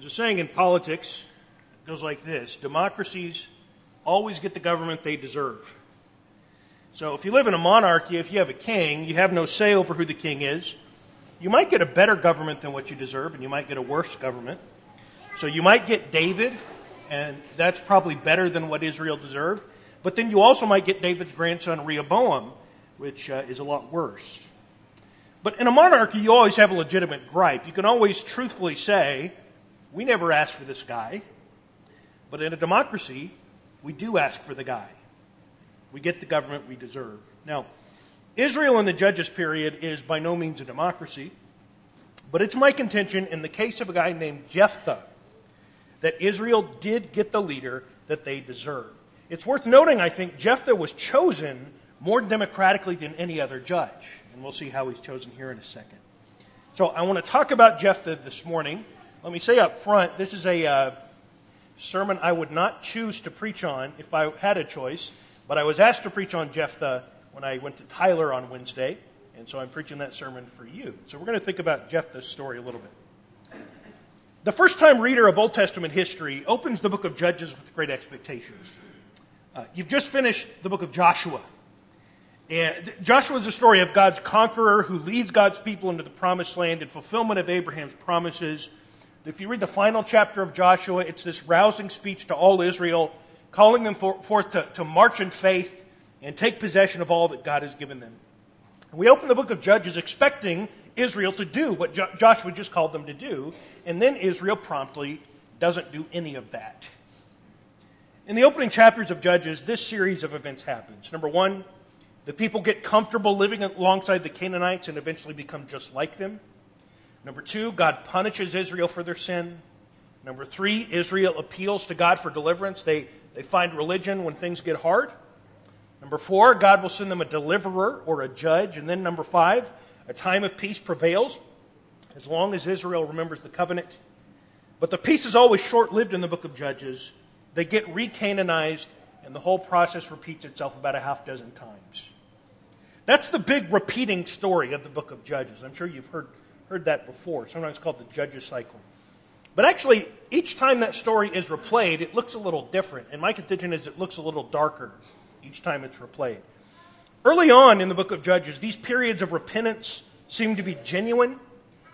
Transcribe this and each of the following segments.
There's a saying in politics, it goes like this democracies always get the government they deserve. So if you live in a monarchy, if you have a king, you have no say over who the king is. You might get a better government than what you deserve, and you might get a worse government. So you might get David, and that's probably better than what Israel deserved. But then you also might get David's grandson Rehoboam, which uh, is a lot worse. But in a monarchy, you always have a legitimate gripe. You can always truthfully say, We never asked for this guy. But in a democracy, we do ask for the guy. We get the government we deserve. Now, Israel in the Judges period is by no means a democracy, but it's my contention in the case of a guy named Jephthah that Israel did get the leader that they deserve. It's worth noting, I think, Jephthah was chosen more democratically than any other judge, and we'll see how he's chosen here in a second. So I want to talk about Jephthah this morning. Let me say up front, this is a uh, sermon I would not choose to preach on if I had a choice. But I was asked to preach on Jephthah when I went to Tyler on Wednesday, and so I'm preaching that sermon for you. So we're going to think about Jephthah's story a little bit. The first time reader of Old Testament history opens the book of Judges with great expectations. Uh, you've just finished the book of Joshua. And Joshua is the story of God's conqueror who leads God's people into the promised land in fulfillment of Abraham's promises. If you read the final chapter of Joshua, it's this rousing speech to all Israel calling them for, forth to, to march in faith and take possession of all that God has given them. We open the book of Judges expecting Israel to do what jo- Joshua just called them to do, and then Israel promptly doesn't do any of that. In the opening chapters of Judges, this series of events happens. Number one, the people get comfortable living alongside the Canaanites and eventually become just like them. Number two, God punishes Israel for their sin. Number three, Israel appeals to God for deliverance. They they find religion when things get hard. Number four, God will send them a deliverer or a judge. And then number five, a time of peace prevails as long as Israel remembers the covenant. But the peace is always short lived in the book of Judges. They get re Canaanized, and the whole process repeats itself about a half dozen times. That's the big repeating story of the book of Judges. I'm sure you've heard, heard that before. Sometimes called the Judges cycle. But actually, each time that story is replayed, it looks a little different. And my contention is it looks a little darker each time it's replayed. Early on in the book of Judges, these periods of repentance seem to be genuine,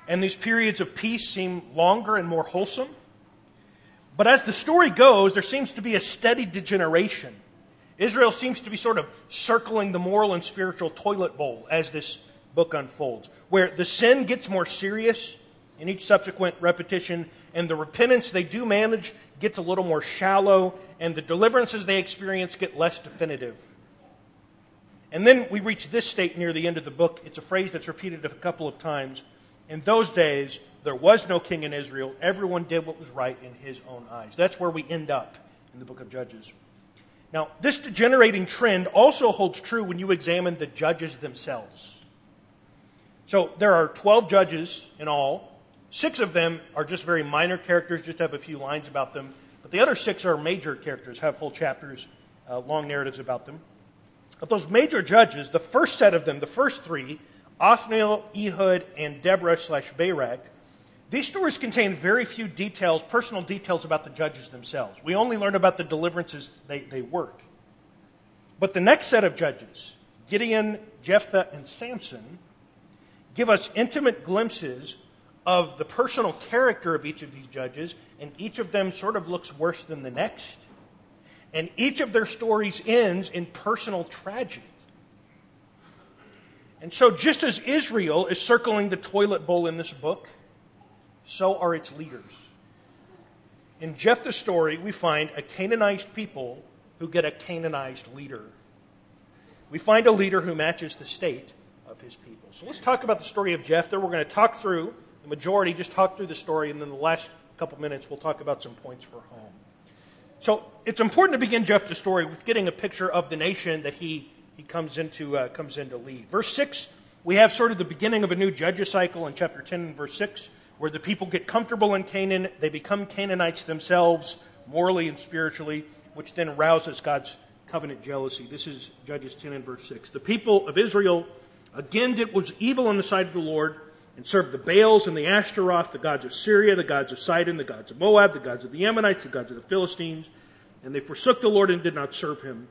and these periods of peace seem longer and more wholesome. But as the story goes, there seems to be a steady degeneration. Israel seems to be sort of circling the moral and spiritual toilet bowl as this book unfolds, where the sin gets more serious in each subsequent repetition, and the repentance they do manage gets a little more shallow, and the deliverances they experience get less definitive. And then we reach this state near the end of the book. It's a phrase that's repeated a couple of times. In those days, there was no king in Israel. Everyone did what was right in his own eyes. That's where we end up in the book of Judges. Now, this degenerating trend also holds true when you examine the judges themselves. So there are 12 judges in all, Six of them are just very minor characters, just have a few lines about them. But the other six are major characters, have whole chapters, uh, long narratives about them. But those major judges, the first set of them, the first three, Othniel, Ehud, and Deborah slash Barak, these stories contain very few details, personal details about the judges themselves. We only learn about the deliverances they, they work. But the next set of judges, Gideon, Jephthah, and Samson, give us intimate glimpses of the personal character of each of these judges, and each of them sort of looks worse than the next. And each of their stories ends in personal tragedy. And so, just as Israel is circling the toilet bowl in this book, so are its leaders. In Jephthah's story, we find a Canaanized people who get a Canaanized leader. We find a leader who matches the state of his people. So let's talk about the story of Jephthah. We're going to talk through the majority just talk through the story, and then the last couple minutes we'll talk about some points for home. So it's important to begin Jephthah's story with getting a picture of the nation that he, he comes, into, uh, comes in to lead. Verse 6, we have sort of the beginning of a new judges cycle in chapter 10 and verse 6, where the people get comfortable in Canaan. They become Canaanites themselves, morally and spiritually, which then rouses God's covenant jealousy. This is Judges 10 and verse 6. The people of Israel again did was evil in the sight of the Lord and served the Baals and the Ashtaroth, the gods of Syria, the gods of Sidon, the gods of Moab, the gods of the Ammonites, the gods of the Philistines. And they forsook the Lord and did not serve him.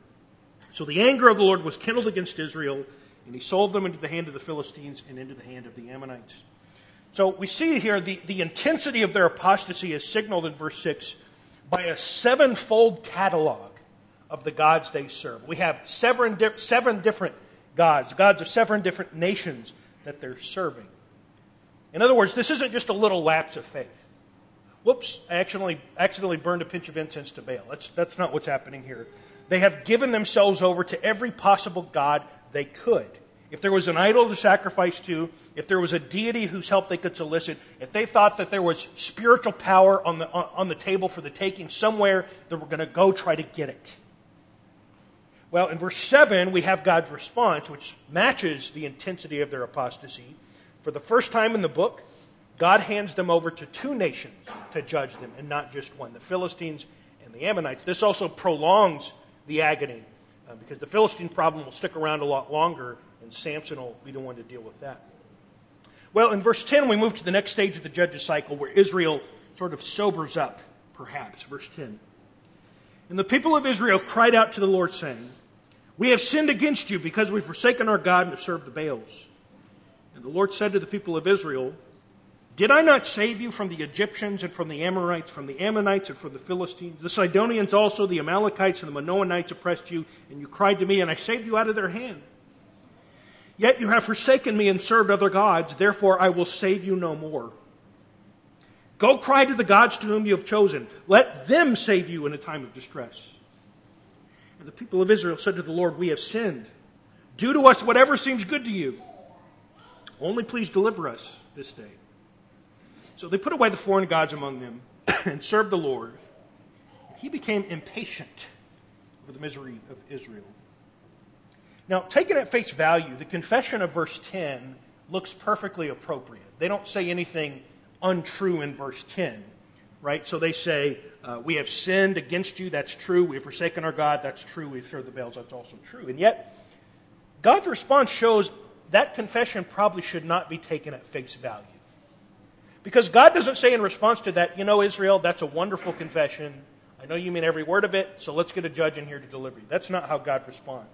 So the anger of the Lord was kindled against Israel, and he sold them into the hand of the Philistines and into the hand of the Ammonites. So we see here the, the intensity of their apostasy is signaled in verse 6 by a sevenfold catalog of the gods they serve. We have seven, seven different gods, gods of seven different nations that they're serving. In other words, this isn't just a little lapse of faith. Whoops, I accidentally, accidentally burned a pinch of incense to Baal. That's, that's not what's happening here. They have given themselves over to every possible god they could. If there was an idol to sacrifice to, if there was a deity whose help they could solicit, if they thought that there was spiritual power on the, on the table for the taking somewhere, they were going to go try to get it. Well, in verse 7, we have God's response, which matches the intensity of their apostasy. For the first time in the book, God hands them over to two nations to judge them, and not just one the Philistines and the Ammonites. This also prolongs the agony uh, because the Philistine problem will stick around a lot longer, and Samson will be the one to deal with that. Well, in verse 10, we move to the next stage of the judges cycle where Israel sort of sobers up, perhaps. Verse 10. And the people of Israel cried out to the Lord, saying, We have sinned against you because we've forsaken our God and have served the Baals. And the Lord said to the people of Israel, Did I not save you from the Egyptians and from the Amorites, from the Ammonites and from the Philistines? The Sidonians also, the Amalekites and the Maonites oppressed you, and you cried to me, and I saved you out of their hand. Yet you have forsaken me and served other gods, therefore I will save you no more. Go cry to the gods to whom you have chosen. Let them save you in a time of distress. The people of Israel said to the Lord, We have sinned. Do to us whatever seems good to you. Only please deliver us this day. So they put away the foreign gods among them and served the Lord. He became impatient over the misery of Israel. Now, taken at face value, the confession of verse 10 looks perfectly appropriate. They don't say anything untrue in verse 10, right? So they say, uh, We have sinned against you, that's true. We have forsaken our God, that's true. We've served the Baals, that's also true. And yet, God's response shows that confession probably should not be taken at face value. Because God doesn't say in response to that, you know, Israel, that's a wonderful confession. I know you mean every word of it, so let's get a judge in here to deliver you. That's not how God responds.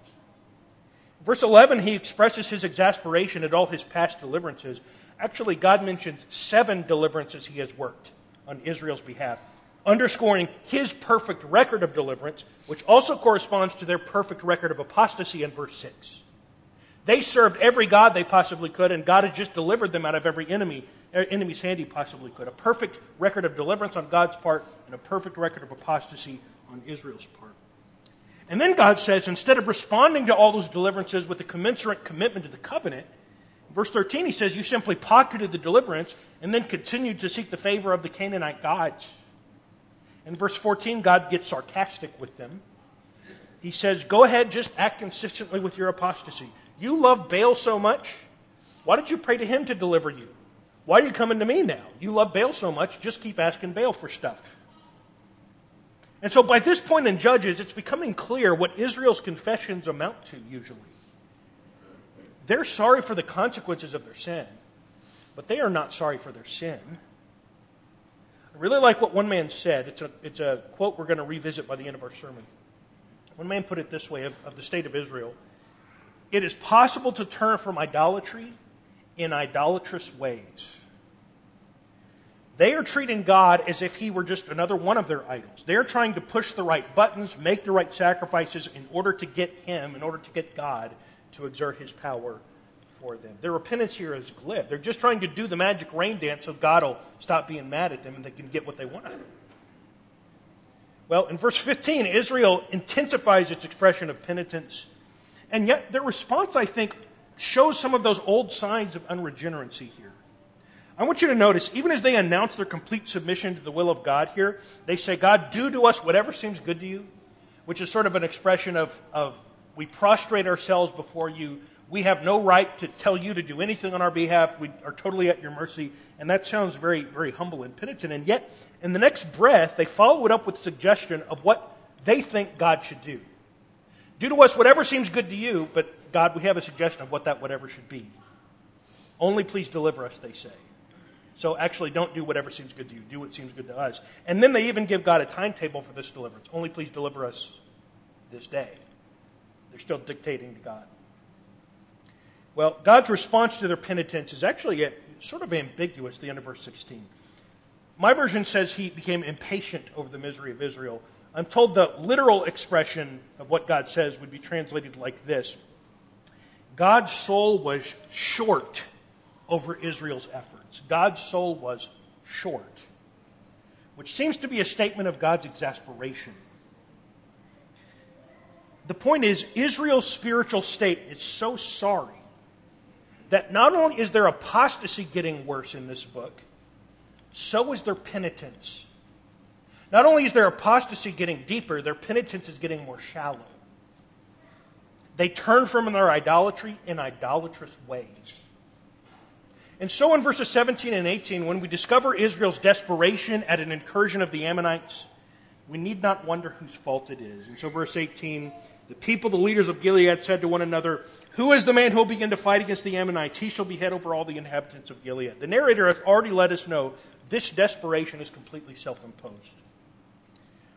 Verse 11, he expresses his exasperation at all his past deliverances. Actually, God mentions seven deliverances he has worked on Israel's behalf, underscoring his perfect record of deliverance, which also corresponds to their perfect record of apostasy in verse 6. They served every God they possibly could, and God has just delivered them out of every enemy, er, enemy's hand he possibly could. A perfect record of deliverance on God's part, and a perfect record of apostasy on Israel's part. And then God says, instead of responding to all those deliverances with a commensurate commitment to the covenant, verse 13 he says, You simply pocketed the deliverance and then continued to seek the favor of the Canaanite gods. In verse 14, God gets sarcastic with them. He says, Go ahead, just act consistently with your apostasy. You love Baal so much. Why did you pray to him to deliver you? Why are you coming to me now? You love Baal so much, just keep asking Baal for stuff. And so by this point in Judges, it's becoming clear what Israel's confessions amount to usually. They're sorry for the consequences of their sin, but they are not sorry for their sin. I really like what one man said. It's a, it's a quote we're going to revisit by the end of our sermon. One man put it this way of, of the state of Israel it is possible to turn from idolatry in idolatrous ways. They are treating God as if He were just another one of their idols. They're trying to push the right buttons, make the right sacrifices in order to get Him, in order to get God to exert His power for them. Their repentance here is glib. They're just trying to do the magic rain dance so God will stop being mad at them and they can get what they want. Well, in verse 15, Israel intensifies its expression of penitence and yet, their response, I think, shows some of those old signs of unregeneracy here. I want you to notice, even as they announce their complete submission to the will of God here, they say, God, do to us whatever seems good to you, which is sort of an expression of, of we prostrate ourselves before you. We have no right to tell you to do anything on our behalf. We are totally at your mercy. And that sounds very, very humble and penitent. And yet, in the next breath, they follow it up with a suggestion of what they think God should do. Do to us whatever seems good to you, but God, we have a suggestion of what that whatever should be. Only please deliver us, they say. So actually, don't do whatever seems good to you. Do what seems good to us. And then they even give God a timetable for this deliverance. Only please deliver us this day. They're still dictating to God. Well, God's response to their penitence is actually sort of ambiguous, the end of verse 16. My version says he became impatient over the misery of Israel. I'm told the literal expression of what God says would be translated like this God's soul was short over Israel's efforts. God's soul was short, which seems to be a statement of God's exasperation. The point is, Israel's spiritual state is so sorry that not only is their apostasy getting worse in this book, so is their penitence. Not only is their apostasy getting deeper, their penitence is getting more shallow. They turn from their idolatry in idolatrous ways. And so in verses 17 and 18, when we discover Israel's desperation at an incursion of the Ammonites, we need not wonder whose fault it is. And so, verse 18 the people, the leaders of Gilead, said to one another, Who is the man who will begin to fight against the Ammonites? He shall be head over all the inhabitants of Gilead. The narrator has already let us know this desperation is completely self imposed.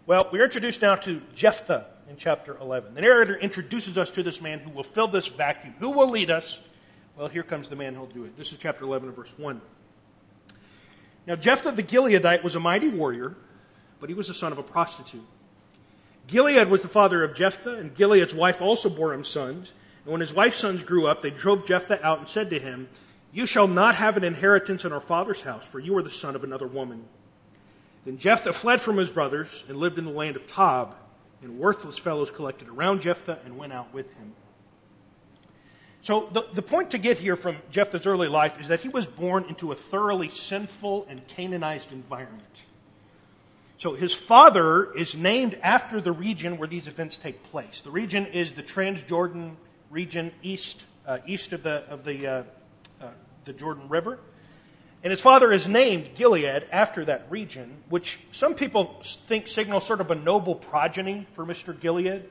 Well, we're introduced now to Jephthah in chapter 11. The narrator introduces us to this man who will fill this vacuum. Who will lead us? Well, here comes the man who will do it. This is chapter 11 verse 1. Now, Jephthah the Gileadite was a mighty warrior, but he was the son of a prostitute. Gilead was the father of Jephthah, and Gilead's wife also bore him sons. And when his wife's sons grew up, they drove Jephthah out and said to him, You shall not have an inheritance in our father's house, for you are the son of another woman. Then Jephthah fled from his brothers and lived in the land of Tob, and worthless fellows collected around Jephthah and went out with him. So, the, the point to get here from Jephthah's early life is that he was born into a thoroughly sinful and Canaanized environment. So, his father is named after the region where these events take place. The region is the Transjordan region east, uh, east of the, of the, uh, uh, the Jordan River. And his father is named Gilead after that region, which some people think signals sort of a noble progeny for Mr. Gilead,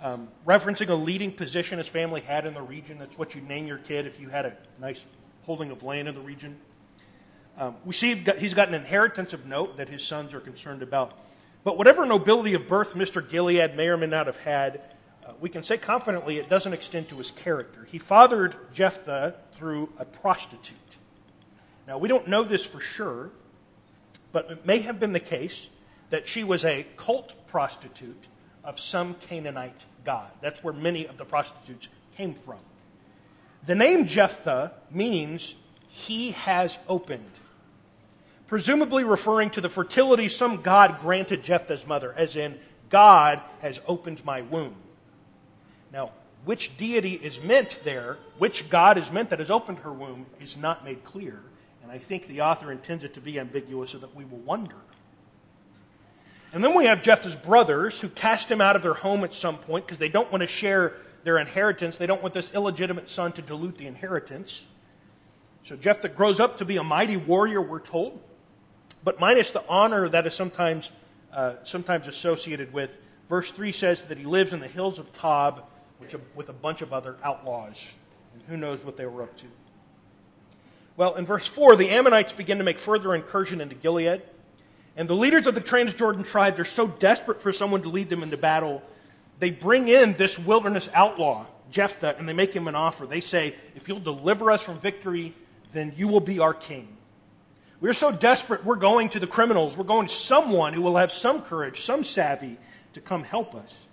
um, referencing a leading position his family had in the region. That's what you'd name your kid if you had a nice holding of land in the region. Um, we see he's got an inheritance of note that his sons are concerned about. But whatever nobility of birth Mr. Gilead may or may not have had, uh, we can say confidently it doesn't extend to his character. He fathered Jephthah through a prostitute. Now, we don't know this for sure, but it may have been the case that she was a cult prostitute of some Canaanite god. That's where many of the prostitutes came from. The name Jephthah means he has opened, presumably referring to the fertility some god granted Jephthah's mother, as in, God has opened my womb. Now, which deity is meant there, which God is meant that has opened her womb, is not made clear. And I think the author intends it to be ambiguous so that we will wonder. And then we have Jephthah's brothers who cast him out of their home at some point because they don't want to share their inheritance. They don't want this illegitimate son to dilute the inheritance. So Jephthah grows up to be a mighty warrior, we're told, but minus the honor that is sometimes, uh, sometimes associated with. Verse 3 says that he lives in the hills of Tob which, with a bunch of other outlaws. And who knows what they were up to. Well, in verse 4, the Ammonites begin to make further incursion into Gilead. And the leaders of the Transjordan tribes are so desperate for someone to lead them into battle, they bring in this wilderness outlaw, Jephthah, and they make him an offer. They say, If you'll deliver us from victory, then you will be our king. We're so desperate, we're going to the criminals. We're going to someone who will have some courage, some savvy to come help us.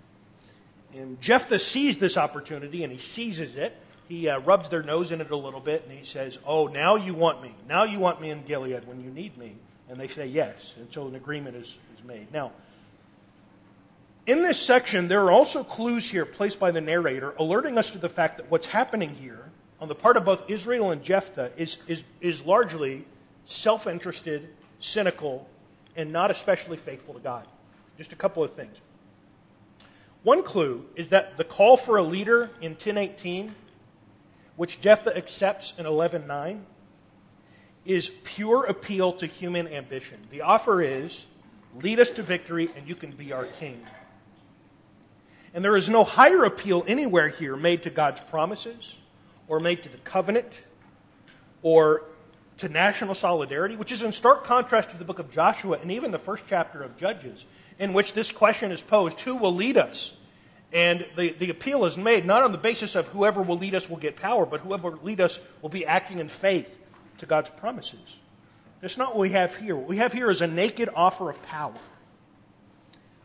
And Jephthah sees this opportunity and he seizes it he uh, rubs their nose in it a little bit and he says, Oh, now you want me. Now you want me in Gilead when you need me. And they say yes. And so an agreement is, is made. Now, in this section, there are also clues here placed by the narrator alerting us to the fact that what's happening here on the part of both Israel and Jephthah is, is, is largely self interested, cynical, and not especially faithful to God. Just a couple of things. One clue is that the call for a leader in 1018 which Jephthah accepts in 11:9, is pure appeal to human ambition. The offer is, lead us to victory and you can be our king. And there is no higher appeal anywhere here made to God's promises or made to the covenant or to national solidarity, which is in stark contrast to the book of Joshua and even the first chapter of Judges, in which this question is posed who will lead us? And the, the appeal is made not on the basis of whoever will lead us will get power, but whoever will lead us will be acting in faith to God's promises. That's not what we have here. What we have here is a naked offer of power.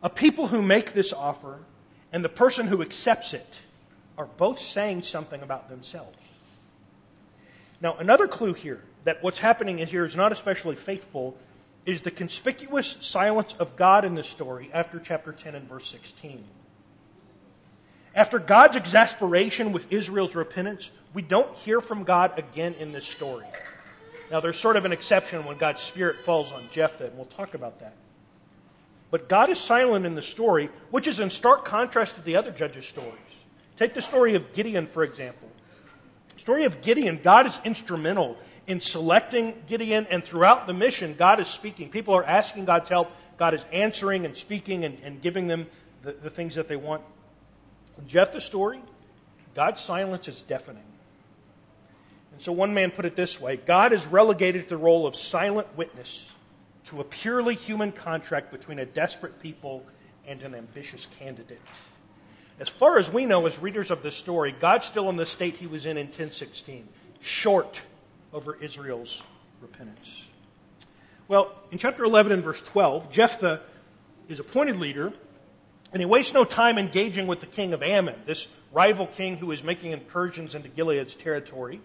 A people who make this offer and the person who accepts it are both saying something about themselves. Now, another clue here that what's happening here is not especially faithful is the conspicuous silence of God in this story after chapter 10 and verse 16. After God's exasperation with Israel's repentance, we don't hear from God again in this story. Now, there's sort of an exception when God's Spirit falls on Jephthah, and we'll talk about that. But God is silent in the story, which is in stark contrast to the other judges' stories. Take the story of Gideon, for example. Story of Gideon, God is instrumental in selecting Gideon, and throughout the mission, God is speaking. People are asking God's help. God is answering and speaking and, and giving them the, the things that they want. In Jephthah's story, God's silence is deafening. And so one man put it this way God has relegated the role of silent witness to a purely human contract between a desperate people and an ambitious candidate. As far as we know, as readers of this story, God's still in the state he was in in 1016, short over Israel's repentance. Well, in chapter 11 and verse 12, Jephthah is appointed leader, and he wastes no time engaging with the king of Ammon, this rival king who is making incursions into Gilead's territory.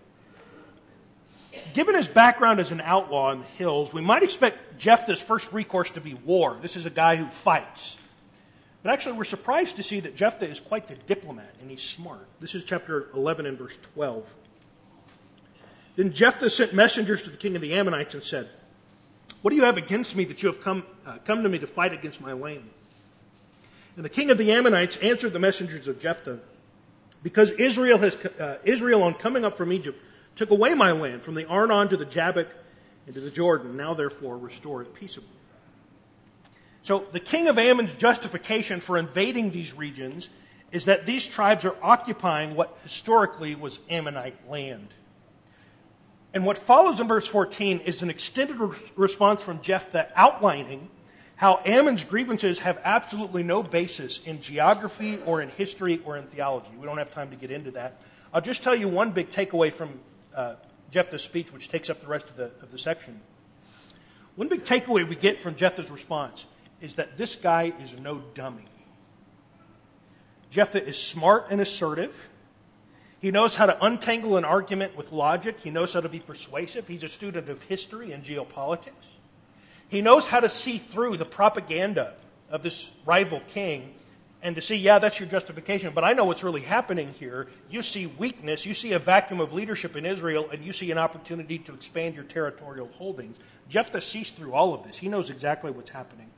Given his background as an outlaw in the hills, we might expect Jephthah's first recourse to be war. This is a guy who fights. But actually, we're surprised to see that Jephthah is quite the diplomat and he's smart. This is chapter 11 and verse 12. Then Jephthah sent messengers to the king of the Ammonites and said, What do you have against me that you have come, uh, come to me to fight against my land? And the king of the Ammonites answered the messengers of Jephthah, Because Israel, has, uh, Israel on coming up from Egypt, took away my land from the Arnon to the Jabbok and to the Jordan. Now, therefore, restore it peaceably. So, the king of Ammon's justification for invading these regions is that these tribes are occupying what historically was Ammonite land. And what follows in verse 14 is an extended re- response from Jephthah outlining how Ammon's grievances have absolutely no basis in geography or in history or in theology. We don't have time to get into that. I'll just tell you one big takeaway from uh, Jephthah's speech, which takes up the rest of the, of the section. One big takeaway we get from Jephthah's response is that this guy is no dummy. Jephthah is smart and assertive. He knows how to untangle an argument with logic. He knows how to be persuasive. He's a student of history and geopolitics. He knows how to see through the propaganda of this rival king and to see, yeah, that's your justification, but I know what's really happening here. You see weakness, you see a vacuum of leadership in Israel, and you see an opportunity to expand your territorial holdings. Jephthah sees through all of this. He knows exactly what's happening.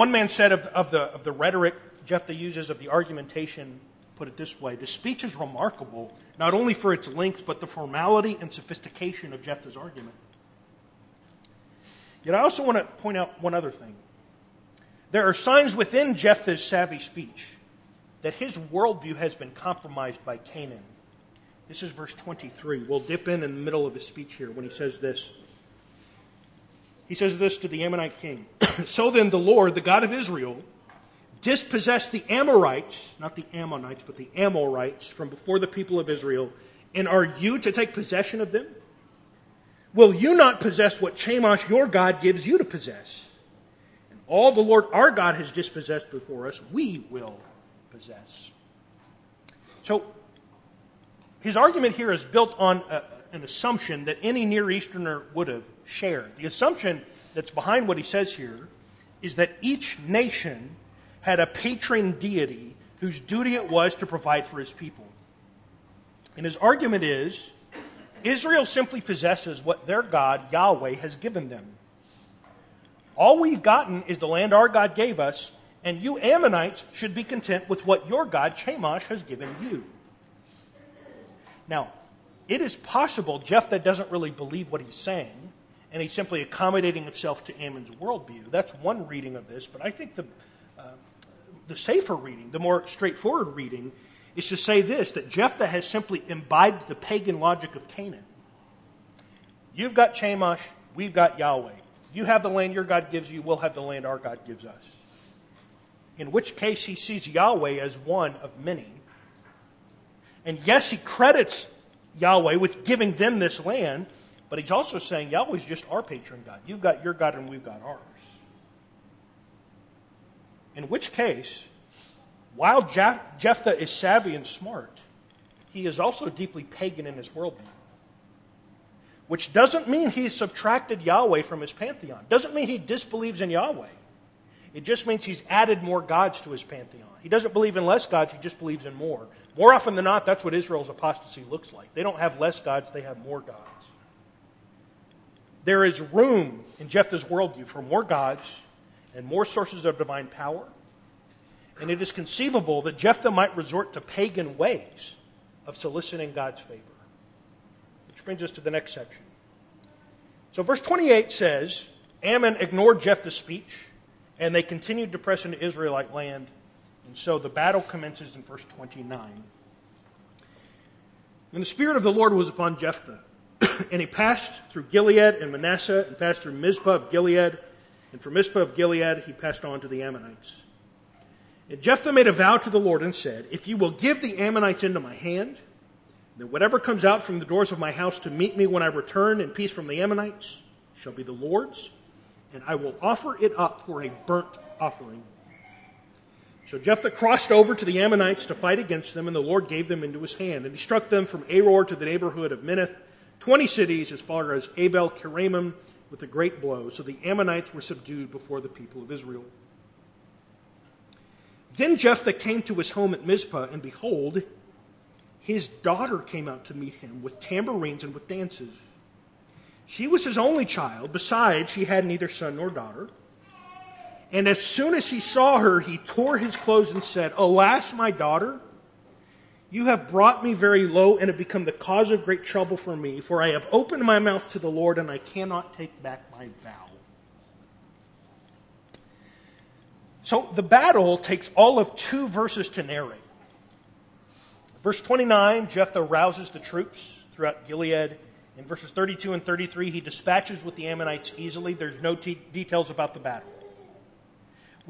One man said of, of, the, of the rhetoric Jephthah uses, of the argumentation, put it this way the speech is remarkable, not only for its length, but the formality and sophistication of Jephthah's argument. Yet I also want to point out one other thing. There are signs within Jephthah's savvy speech that his worldview has been compromised by Canaan. This is verse 23. We'll dip in in the middle of his speech here when he says this. He says this to the Ammonite king So then, the Lord, the God of Israel, dispossessed the Amorites, not the Ammonites, but the Amorites, from before the people of Israel. And are you to take possession of them? Will you not possess what Chemosh, your God, gives you to possess? And all the Lord our God has dispossessed before us, we will possess. So, his argument here is built on a, an assumption that any Near Easterner would have shared. The assumption that's behind what he says here is that each nation had a patron deity whose duty it was to provide for his people. And his argument is Israel simply possesses what their God, Yahweh, has given them. All we've gotten is the land our God gave us, and you Ammonites should be content with what your God, Chemosh, has given you. Now, it is possible Jephthah doesn't really believe what he's saying, and he's simply accommodating himself to Ammon's worldview. That's one reading of this, but I think the, uh, the safer reading, the more straightforward reading, is to say this that Jephthah has simply imbibed the pagan logic of Canaan. You've got Chemosh, we've got Yahweh. You have the land your God gives you, we'll have the land our God gives us. In which case, he sees Yahweh as one of many. And yes, he credits Yahweh with giving them this land, but he's also saying Yahweh's just our patron God. You've got your God and we've got ours. In which case, while Jephthah is savvy and smart, he is also deeply pagan in his worldview. Which doesn't mean he subtracted Yahweh from his pantheon. Doesn't mean he disbelieves in Yahweh. It just means he's added more gods to his pantheon. He doesn't believe in less gods, he just believes in more. More often than not, that's what Israel's apostasy looks like. They don't have less gods, they have more gods. There is room in Jephthah's worldview for more gods and more sources of divine power. And it is conceivable that Jephthah might resort to pagan ways of soliciting God's favor. Which brings us to the next section. So, verse 28 says Ammon ignored Jephthah's speech, and they continued to press into Israelite land. And so the battle commences in verse 29. And the Spirit of the Lord was upon Jephthah, and he passed through Gilead and Manasseh, and passed through Mizpah of Gilead, and from Mizpah of Gilead he passed on to the Ammonites. And Jephthah made a vow to the Lord and said, If you will give the Ammonites into my hand, then whatever comes out from the doors of my house to meet me when I return in peace from the Ammonites shall be the Lord's, and I will offer it up for a burnt offering. So Jephthah crossed over to the Ammonites to fight against them, and the Lord gave them into his hand. And he struck them from Aroer to the neighborhood of Minnith, twenty cities as far as Abel Keramim, with a great blow. So the Ammonites were subdued before the people of Israel. Then Jephthah came to his home at Mizpah, and behold, his daughter came out to meet him with tambourines and with dances. She was his only child. Besides, she had neither son nor daughter. And as soon as he saw her, he tore his clothes and said, Alas, my daughter, you have brought me very low and have become the cause of great trouble for me, for I have opened my mouth to the Lord, and I cannot take back my vow. So the battle takes all of two verses to narrate. Verse 29, Jephthah rouses the troops throughout Gilead. In verses 32 and 33, he dispatches with the Ammonites easily. There's no t- details about the battle.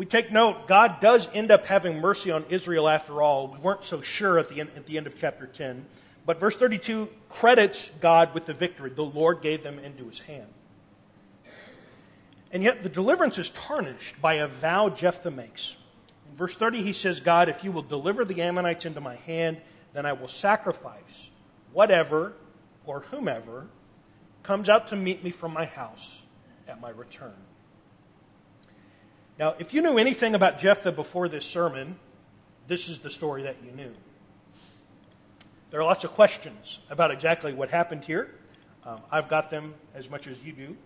We take note, God does end up having mercy on Israel after all. We weren't so sure at the end, at the end of chapter 10. But verse 32 credits God with the victory. The Lord gave them into his hand. And yet the deliverance is tarnished by a vow Jephthah makes. In verse 30, he says, God, if you will deliver the Ammonites into my hand, then I will sacrifice whatever or whomever comes out to meet me from my house at my return. Now, if you knew anything about Jephthah before this sermon, this is the story that you knew. There are lots of questions about exactly what happened here. Um, I've got them as much as you do.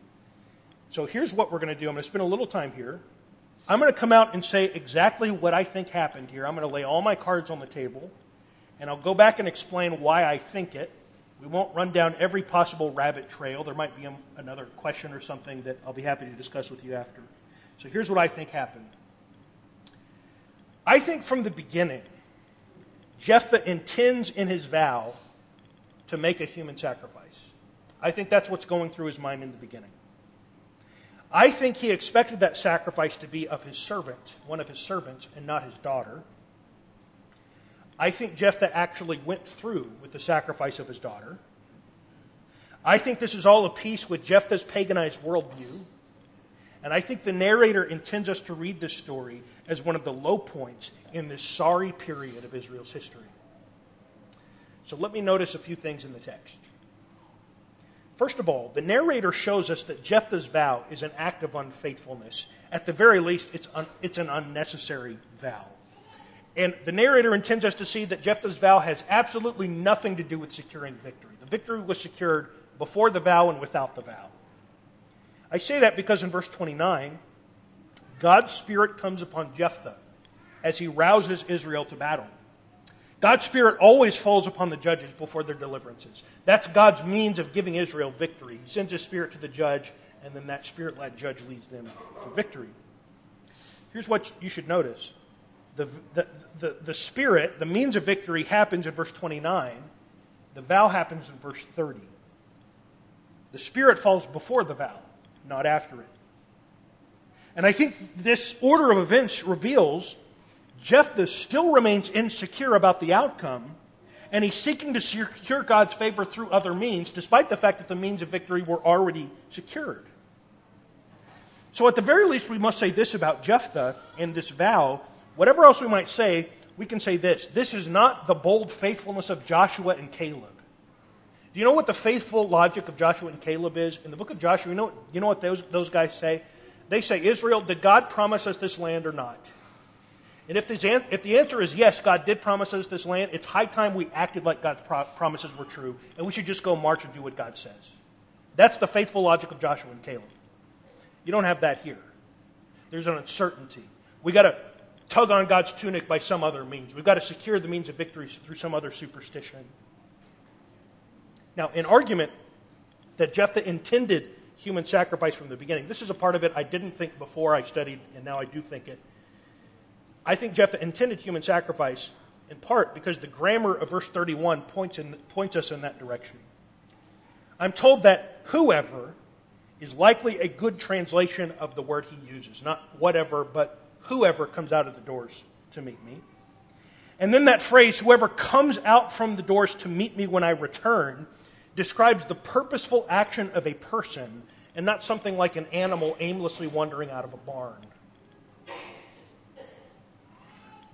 So here's what we're going to do. I'm going to spend a little time here. I'm going to come out and say exactly what I think happened here. I'm going to lay all my cards on the table, and I'll go back and explain why I think it. We won't run down every possible rabbit trail. There might be a, another question or something that I'll be happy to discuss with you after. So here's what I think happened. I think from the beginning, Jephthah intends in his vow to make a human sacrifice. I think that's what's going through his mind in the beginning. I think he expected that sacrifice to be of his servant, one of his servants, and not his daughter. I think Jephthah actually went through with the sacrifice of his daughter. I think this is all a piece with Jephthah's paganized worldview. And I think the narrator intends us to read this story as one of the low points in this sorry period of Israel's history. So let me notice a few things in the text. First of all, the narrator shows us that Jephthah's vow is an act of unfaithfulness. At the very least, it's, un, it's an unnecessary vow. And the narrator intends us to see that Jephthah's vow has absolutely nothing to do with securing victory. The victory was secured before the vow and without the vow. I say that because in verse 29, God's Spirit comes upon Jephthah as he rouses Israel to battle. God's Spirit always falls upon the judges before their deliverances. That's God's means of giving Israel victory. He sends His Spirit to the judge, and then that Spirit led judge leads them to victory. Here's what you should notice the, the, the, the Spirit, the means of victory, happens in verse 29, the vow happens in verse 30. The Spirit falls before the vow, not after it. And I think this order of events reveals Jephthah still remains insecure about the outcome, and he's seeking to secure God's favor through other means, despite the fact that the means of victory were already secured. So, at the very least, we must say this about Jephthah and this vow. Whatever else we might say, we can say this this is not the bold faithfulness of Joshua and Caleb. Do you know what the faithful logic of Joshua and Caleb is? In the book of Joshua, you know, you know what those, those guys say? They say, Israel, did God promise us this land or not? And if, if the answer is yes, God did promise us this land, it's high time we acted like God's pro- promises were true, and we should just go march and do what God says. That's the faithful logic of Joshua and Caleb. You don't have that here. There's an uncertainty. We've got to tug on God's tunic by some other means. We've got to secure the means of victory through some other superstition. Now, an argument that Jephthah intended human sacrifice from the beginning. This is a part of it I didn't think before I studied, and now I do think it. I think Jephthah intended human sacrifice in part because the grammar of verse 31 points, in, points us in that direction. I'm told that whoever is likely a good translation of the word he uses. Not whatever, but whoever comes out of the doors to meet me. And then that phrase, whoever comes out from the doors to meet me when I return, describes the purposeful action of a person and not something like an animal aimlessly wandering out of a barn.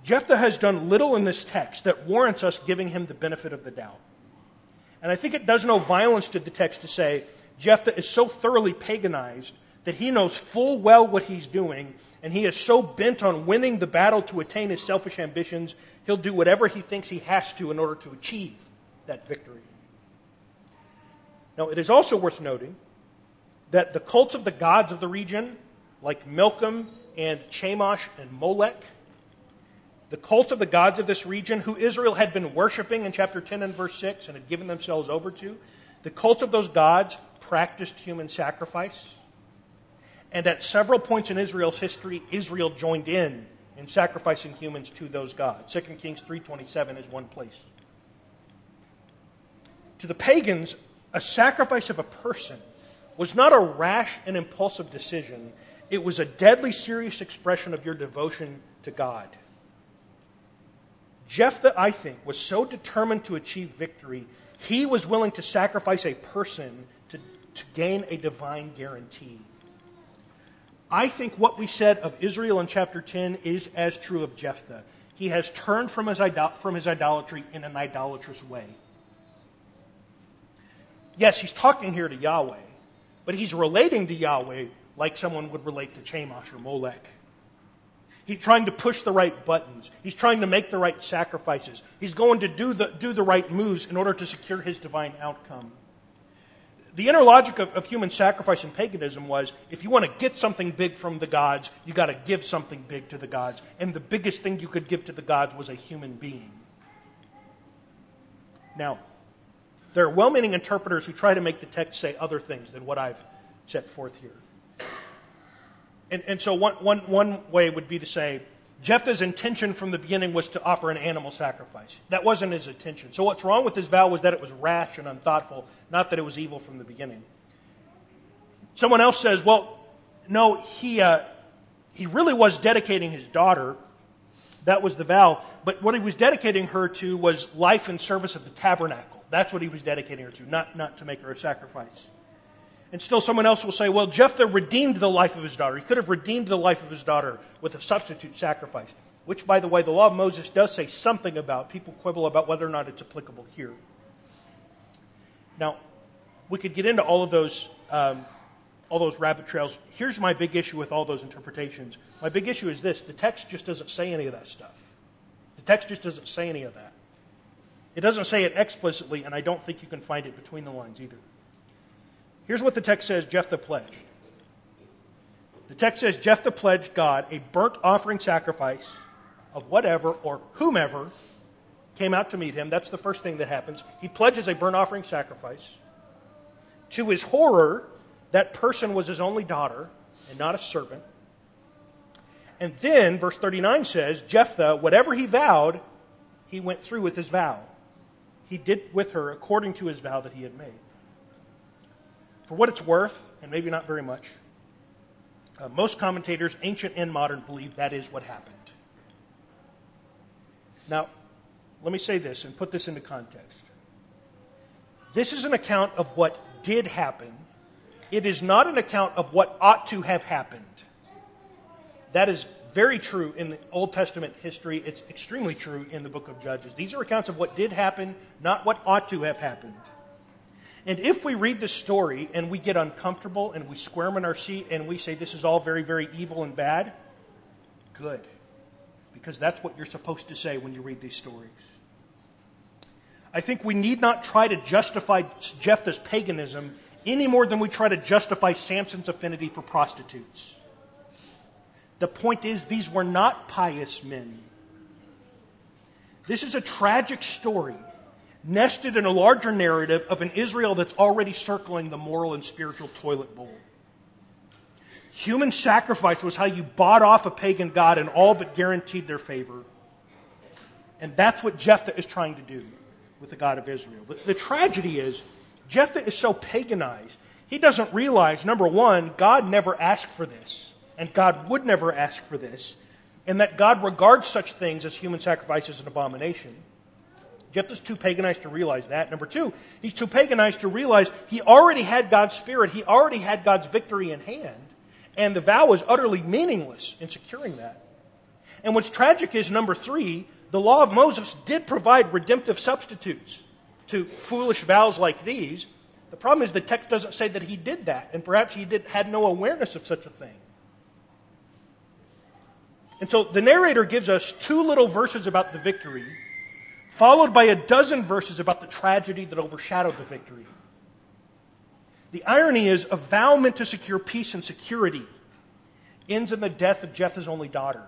Jephthah has done little in this text that warrants us giving him the benefit of the doubt. And I think it does no violence to the text to say Jephthah is so thoroughly paganized that he knows full well what he's doing, and he is so bent on winning the battle to attain his selfish ambitions, he'll do whatever he thinks he has to in order to achieve that victory. Now, it is also worth noting that the cults of the gods of the region, like Milcom and Chemosh and Molech, the cults of the gods of this region, who Israel had been worshiping in chapter 10 and verse 6 and had given themselves over to, the cults of those gods practiced human sacrifice. And at several points in Israel's history, Israel joined in in sacrificing humans to those gods. 2 Kings 3:27 is one place. To the pagans, a sacrifice of a person was not a rash and impulsive decision. It was a deadly serious expression of your devotion to God. Jephthah, I think, was so determined to achieve victory, he was willing to sacrifice a person to, to gain a divine guarantee. I think what we said of Israel in chapter 10 is as true of Jephthah. He has turned from his, idol- from his idolatry in an idolatrous way. Yes, he's talking here to Yahweh, but he's relating to Yahweh like someone would relate to Chemosh or Molech. He's trying to push the right buttons. He's trying to make the right sacrifices. He's going to do the, do the right moves in order to secure his divine outcome. The inner logic of, of human sacrifice in paganism was if you want to get something big from the gods, you got to give something big to the gods. And the biggest thing you could give to the gods was a human being. Now, there are well meaning interpreters who try to make the text say other things than what I've set forth here. And, and so, one, one, one way would be to say Jephthah's intention from the beginning was to offer an animal sacrifice. That wasn't his intention. So, what's wrong with his vow was that it was rash and unthoughtful, not that it was evil from the beginning. Someone else says, well, no, he, uh, he really was dedicating his daughter. That was the vow. But what he was dedicating her to was life and service of the tabernacle. That's what he was dedicating her to, not, not to make her a sacrifice. And still, someone else will say, well, Jephthah redeemed the life of his daughter. He could have redeemed the life of his daughter with a substitute sacrifice, which, by the way, the law of Moses does say something about. People quibble about whether or not it's applicable here. Now, we could get into all of those, um, all those rabbit trails. Here's my big issue with all those interpretations. My big issue is this the text just doesn't say any of that stuff. The text just doesn't say any of that. It doesn't say it explicitly, and I don't think you can find it between the lines either. Here's what the text says Jephthah pledged. The text says Jephthah pledged God a burnt offering sacrifice of whatever or whomever came out to meet him. That's the first thing that happens. He pledges a burnt offering sacrifice. To his horror, that person was his only daughter and not a servant. And then, verse 39 says, Jephthah, whatever he vowed, he went through with his vow. He did with her according to his vow that he had made. for what it's worth, and maybe not very much, uh, most commentators, ancient and modern, believe that is what happened. Now, let me say this and put this into context. This is an account of what did happen. It is not an account of what ought to have happened. That is very true in the Old Testament history. It's extremely true in the book of Judges. These are accounts of what did happen, not what ought to have happened. And if we read this story and we get uncomfortable and we squirm in our seat and we say this is all very, very evil and bad, good. Because that's what you're supposed to say when you read these stories. I think we need not try to justify Jephthah's paganism any more than we try to justify Samson's affinity for prostitutes. The point is, these were not pious men. This is a tragic story nested in a larger narrative of an Israel that's already circling the moral and spiritual toilet bowl. Human sacrifice was how you bought off a pagan god and all but guaranteed their favor. And that's what Jephthah is trying to do with the God of Israel. The, the tragedy is, Jephthah is so paganized, he doesn't realize, number one, God never asked for this, and God would never ask for this, and that God regards such things as human sacrifice as an abomination. Jephthah's too paganized to realize that. Number two, he's too paganized to realize he already had God's Spirit, he already had God's victory in hand, and the vow was utterly meaningless in securing that. And what's tragic is, number three, the law of Moses did provide redemptive substitutes to foolish vows like these. The problem is the text doesn't say that he did that, and perhaps he did, had no awareness of such a thing. And so the narrator gives us two little verses about the victory, followed by a dozen verses about the tragedy that overshadowed the victory. The irony is, a vow meant to secure peace and security ends in the death of Jephthah's only daughter.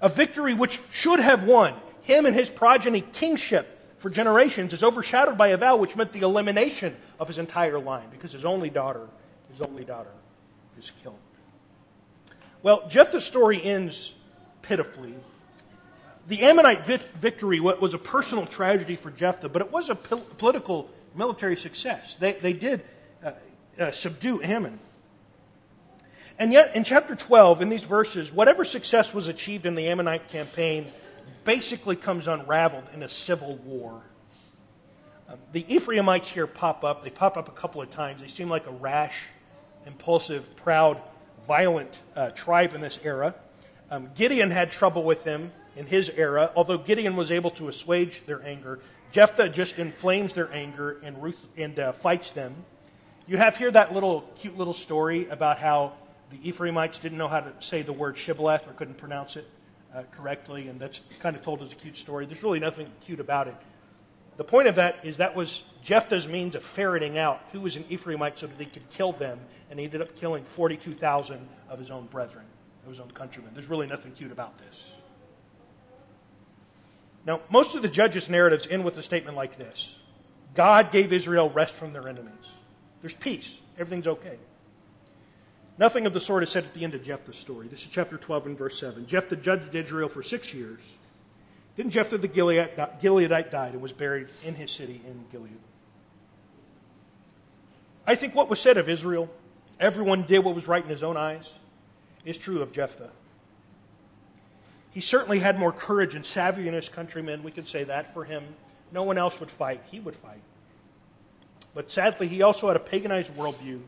A victory which should have won him and his progeny kingship for generations is overshadowed by a vow which meant the elimination of his entire line because his only daughter, his only daughter, is killed. Well, Jephthah's story ends pitifully. The Ammonite victory was a personal tragedy for Jephthah, but it was a political military success. They, they did uh, uh, subdue Ammon. And yet, in chapter 12, in these verses, whatever success was achieved in the Ammonite campaign basically comes unraveled in a civil war. Um, the Ephraimites here pop up. They pop up a couple of times. They seem like a rash, impulsive, proud, violent uh, tribe in this era. Um, Gideon had trouble with them in his era, although Gideon was able to assuage their anger. Jephthah just inflames their anger and, Ruth, and uh, fights them. You have here that little cute little story about how the Ephraimites didn't know how to say the word shibboleth or couldn't pronounce it uh, correctly, and that's kind of told as a cute story. There's really nothing cute about it. The point of that is that was Jephthah's means of ferreting out who was an Ephraimite so that he could kill them, and he ended up killing 42,000 of his own brethren, of his own countrymen. There's really nothing cute about this. Now, most of the judges' narratives end with a statement like this God gave Israel rest from their enemies. There's peace, everything's okay. Nothing of the sort is said at the end of Jephthah's story. This is chapter 12 and verse 7. Jephthah judged Israel for six years. Then Jephthah the Gileadite died and was buried in his city in Gilead. I think what was said of Israel, everyone did what was right in his own eyes, is true of Jephthah. He certainly had more courage and his countrymen. We could say that for him. No one else would fight. He would fight. But sadly, he also had a paganized worldview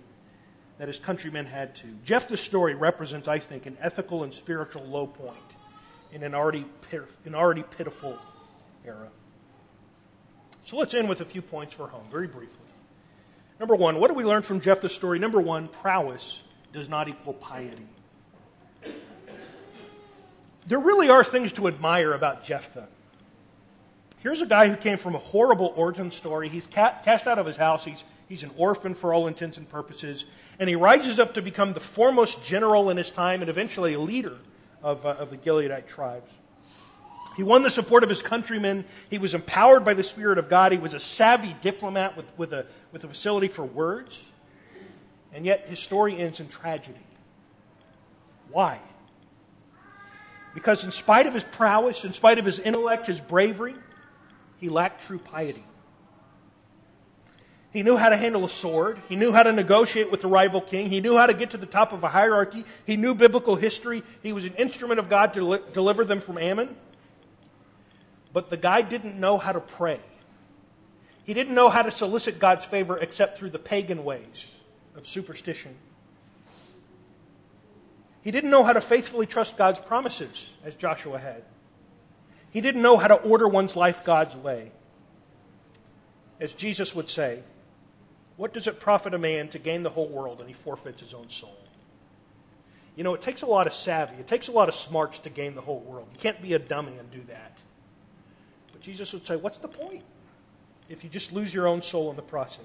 that his countrymen had too. Jephthah's story represents, I think, an ethical and spiritual low point in an already, an already pitiful era. So let's end with a few points for home, very briefly. Number one, what do we learn from Jephthah's story? Number one, prowess does not equal piety. There really are things to admire about Jephthah. Here's a guy who came from a horrible origin story. He's cast out of his house. He's He's an orphan for all intents and purposes. And he rises up to become the foremost general in his time and eventually a leader of, uh, of the Gileadite tribes. He won the support of his countrymen. He was empowered by the Spirit of God. He was a savvy diplomat with, with, a, with a facility for words. And yet his story ends in tragedy. Why? Because, in spite of his prowess, in spite of his intellect, his bravery, he lacked true piety. He knew how to handle a sword. He knew how to negotiate with the rival king. He knew how to get to the top of a hierarchy. He knew biblical history. He was an instrument of God to li- deliver them from Ammon. But the guy didn't know how to pray. He didn't know how to solicit God's favor except through the pagan ways of superstition. He didn't know how to faithfully trust God's promises, as Joshua had. He didn't know how to order one's life God's way. As Jesus would say, what does it profit a man to gain the whole world and he forfeits his own soul? You know, it takes a lot of savvy, it takes a lot of smarts to gain the whole world. You can't be a dummy and do that. Jesus would say, What's the point if you just lose your own soul in the process?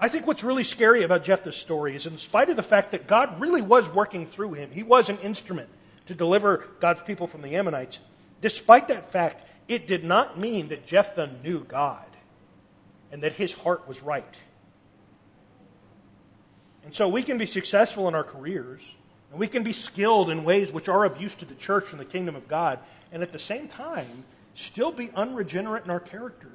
I think what's really scary about Jephthah's story is, in spite of the fact that God really was working through him, he was an instrument to deliver God's people from the Ammonites. Despite that fact, it did not mean that Jephthah knew God and that his heart was right. And so we can be successful in our careers, and we can be skilled in ways which are of use to the church and the kingdom of God, and at the same time, still be unregenerate in our character.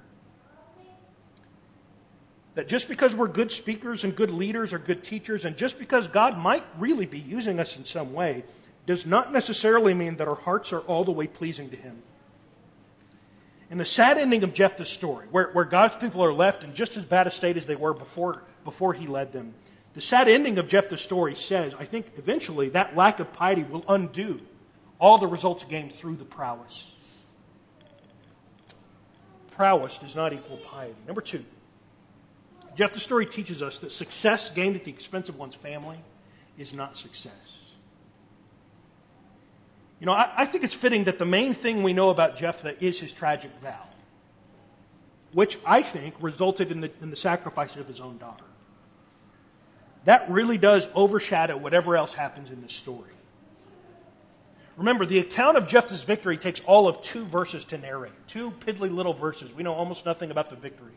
That just because we're good speakers and good leaders or good teachers, and just because God might really be using us in some way, does not necessarily mean that our hearts are all the way pleasing to Him. And the sad ending of Jephthah's story, where, where God's people are left in just as bad a state as they were before, before he led them, the sad ending of Jephthah's story says, I think eventually that lack of piety will undo all the results gained through the prowess. Prowess does not equal piety. Number two, Jephthah's story teaches us that success gained at the expense of one's family is not success. You know, I, I, think it's fitting that the main thing we know about Jephthah is his tragic vow, which I think resulted in the, in the sacrifice of his own daughter. That really does overshadow whatever else happens in this story. Remember, the account of Jephthah's victory takes all of two verses to narrate, two piddly little verses. We know almost nothing about the victory.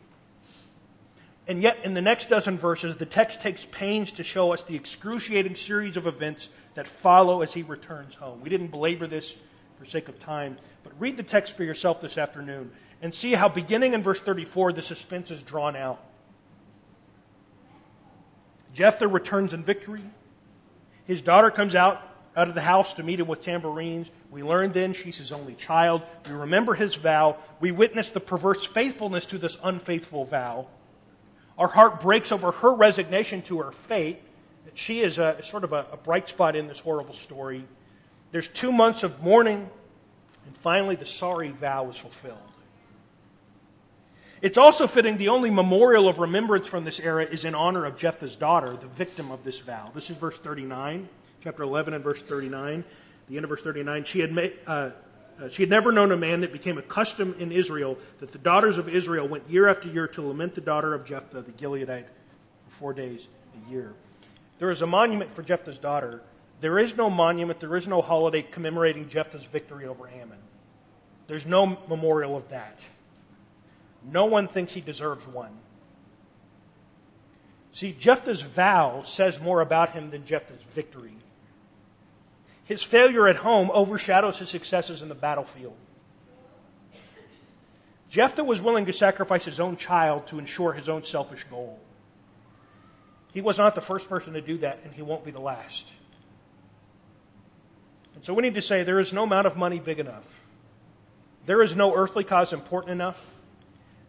And yet, in the next dozen verses, the text takes pains to show us the excruciating series of events that follow as he returns home. We didn't belabor this for sake of time, but read the text for yourself this afternoon and see how, beginning in verse 34, the suspense is drawn out. Jephthah returns in victory. His daughter comes out out of the house to meet him with tambourines. We learn then she's his only child. We remember his vow. We witness the perverse faithfulness to this unfaithful vow. Our heart breaks over her resignation to her fate. She is a, sort of a, a bright spot in this horrible story. There's two months of mourning, and finally the sorry vow is fulfilled. It's also fitting the only memorial of remembrance from this era is in honor of Jephthah's daughter, the victim of this vow. This is verse 39, chapter 11 and verse 39. The end of verse 39. She had. Uh, uh, she had never known a man that became a custom in Israel that the daughters of Israel went year after year to lament the daughter of Jephthah, the Gileadite, for four days a year. There is a monument for Jephthah's daughter. There is no monument, there is no holiday commemorating Jephthah's victory over Ammon. There's no memorial of that. No one thinks he deserves one. See, Jephthah's vow says more about him than Jephthah's victory. His failure at home overshadows his successes in the battlefield. Jephthah was willing to sacrifice his own child to ensure his own selfish goal. He was not the first person to do that, and he won't be the last. And so we need to say there is no amount of money big enough. There is no earthly cause important enough.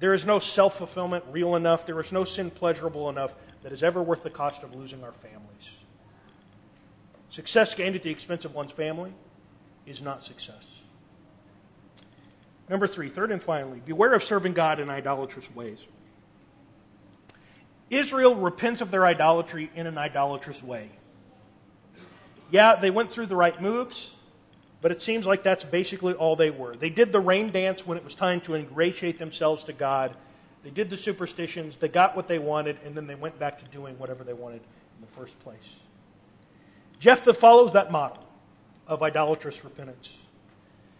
There is no self fulfillment real enough. There is no sin pleasurable enough that is ever worth the cost of losing our families. Success gained at the expense of one's family is not success. Number three, third and finally, beware of serving God in idolatrous ways. Israel repents of their idolatry in an idolatrous way. Yeah, they went through the right moves, but it seems like that's basically all they were. They did the rain dance when it was time to ingratiate themselves to God. They did the superstitions, they got what they wanted, and then they went back to doing whatever they wanted in the first place. Jephthah follows that model of idolatrous repentance.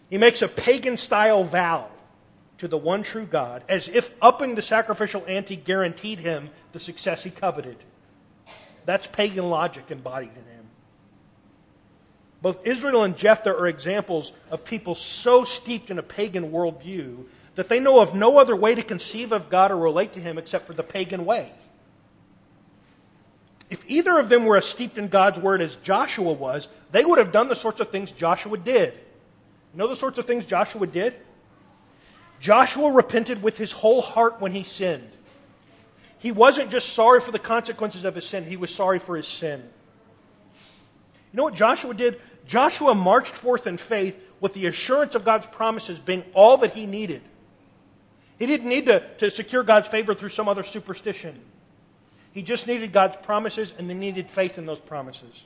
He makes a pagan style vow to the one true God as if upping the sacrificial ante guaranteed him the success he coveted. That's pagan logic embodied in him. Both Israel and Jephthah are examples of people so steeped in a pagan worldview that they know of no other way to conceive of God or relate to Him except for the pagan way. If either of them were as steeped in God's word as Joshua was, they would have done the sorts of things Joshua did. You know the sorts of things Joshua did? Joshua repented with his whole heart when he sinned. He wasn't just sorry for the consequences of his sin, he was sorry for his sin. You know what Joshua did? Joshua marched forth in faith with the assurance of God's promises being all that he needed. He didn't need to, to secure God's favor through some other superstition. He just needed God's promises and they needed faith in those promises.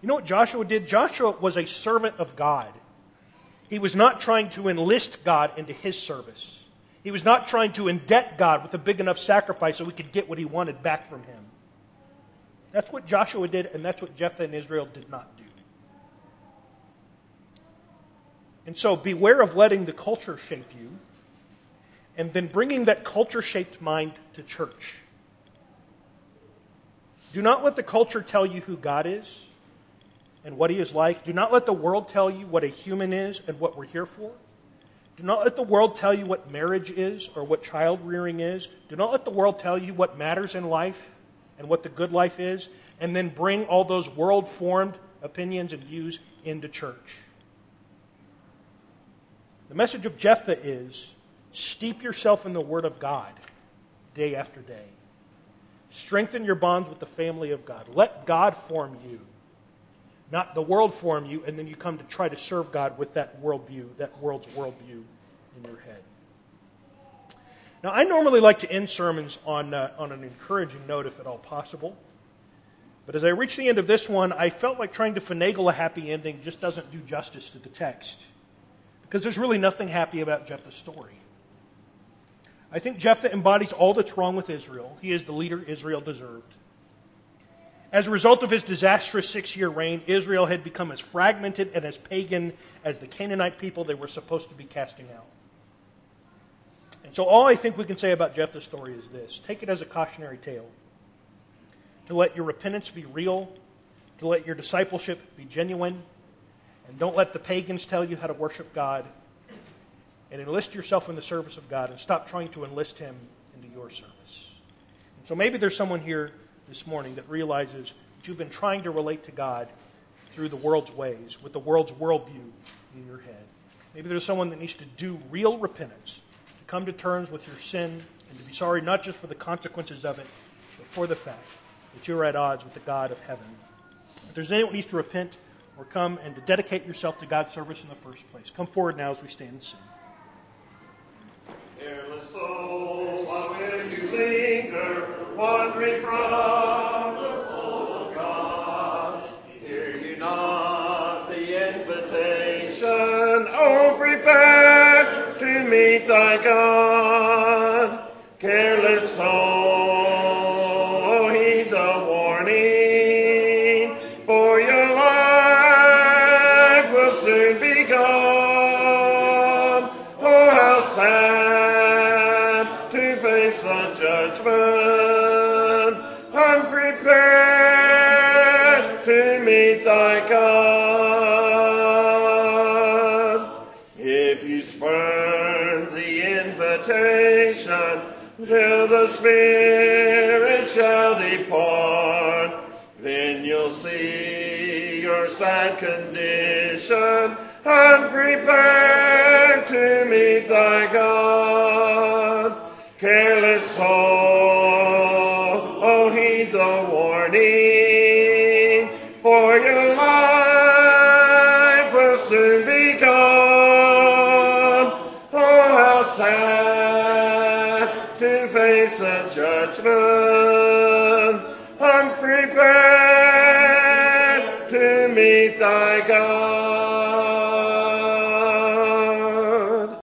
You know what Joshua did? Joshua was a servant of God. He was not trying to enlist God into his service. He was not trying to indebt God with a big enough sacrifice so he could get what he wanted back from him. That's what Joshua did, and that's what Jephthah and Israel did not do. And so beware of letting the culture shape you and then bringing that culture shaped mind to church. Do not let the culture tell you who God is and what he is like. Do not let the world tell you what a human is and what we're here for. Do not let the world tell you what marriage is or what child rearing is. Do not let the world tell you what matters in life and what the good life is, and then bring all those world formed opinions and views into church. The message of Jephthah is steep yourself in the Word of God day after day. Strengthen your bonds with the family of God. Let God form you not the world form you, and then you come to try to serve God with that worldview, that world's worldview in your head. Now, I normally like to end sermons on, uh, on an encouraging note, if at all possible. But as I reached the end of this one, I felt like trying to finagle a happy ending just doesn't do justice to the text. Because there's really nothing happy about Jephthah's story. I think Jephthah embodies all that's wrong with Israel. He is the leader Israel deserved. As a result of his disastrous six year reign, Israel had become as fragmented and as pagan as the Canaanite people they were supposed to be casting out. And so, all I think we can say about Jephthah's story is this take it as a cautionary tale. To let your repentance be real, to let your discipleship be genuine, and don't let the pagans tell you how to worship God. And enlist yourself in the service of God and stop trying to enlist Him into your service. And so maybe there's someone here this morning that realizes that you've been trying to relate to God through the world's ways, with the world's worldview in your head. Maybe there's someone that needs to do real repentance, to come to terms with your sin, and to be sorry not just for the consequences of it, but for the fact that you're at odds with the God of heaven. If there's anyone who needs to repent or come and to dedicate yourself to God's service in the first place, come forward now as we stand and sing. Careless soul, why will you linger, wandering from condition, prepare to meet thy God. Careless soul, oh, heed the warning, for your life will soon be gone. Oh, how sad to face the judgment, unprepared to meet thy God.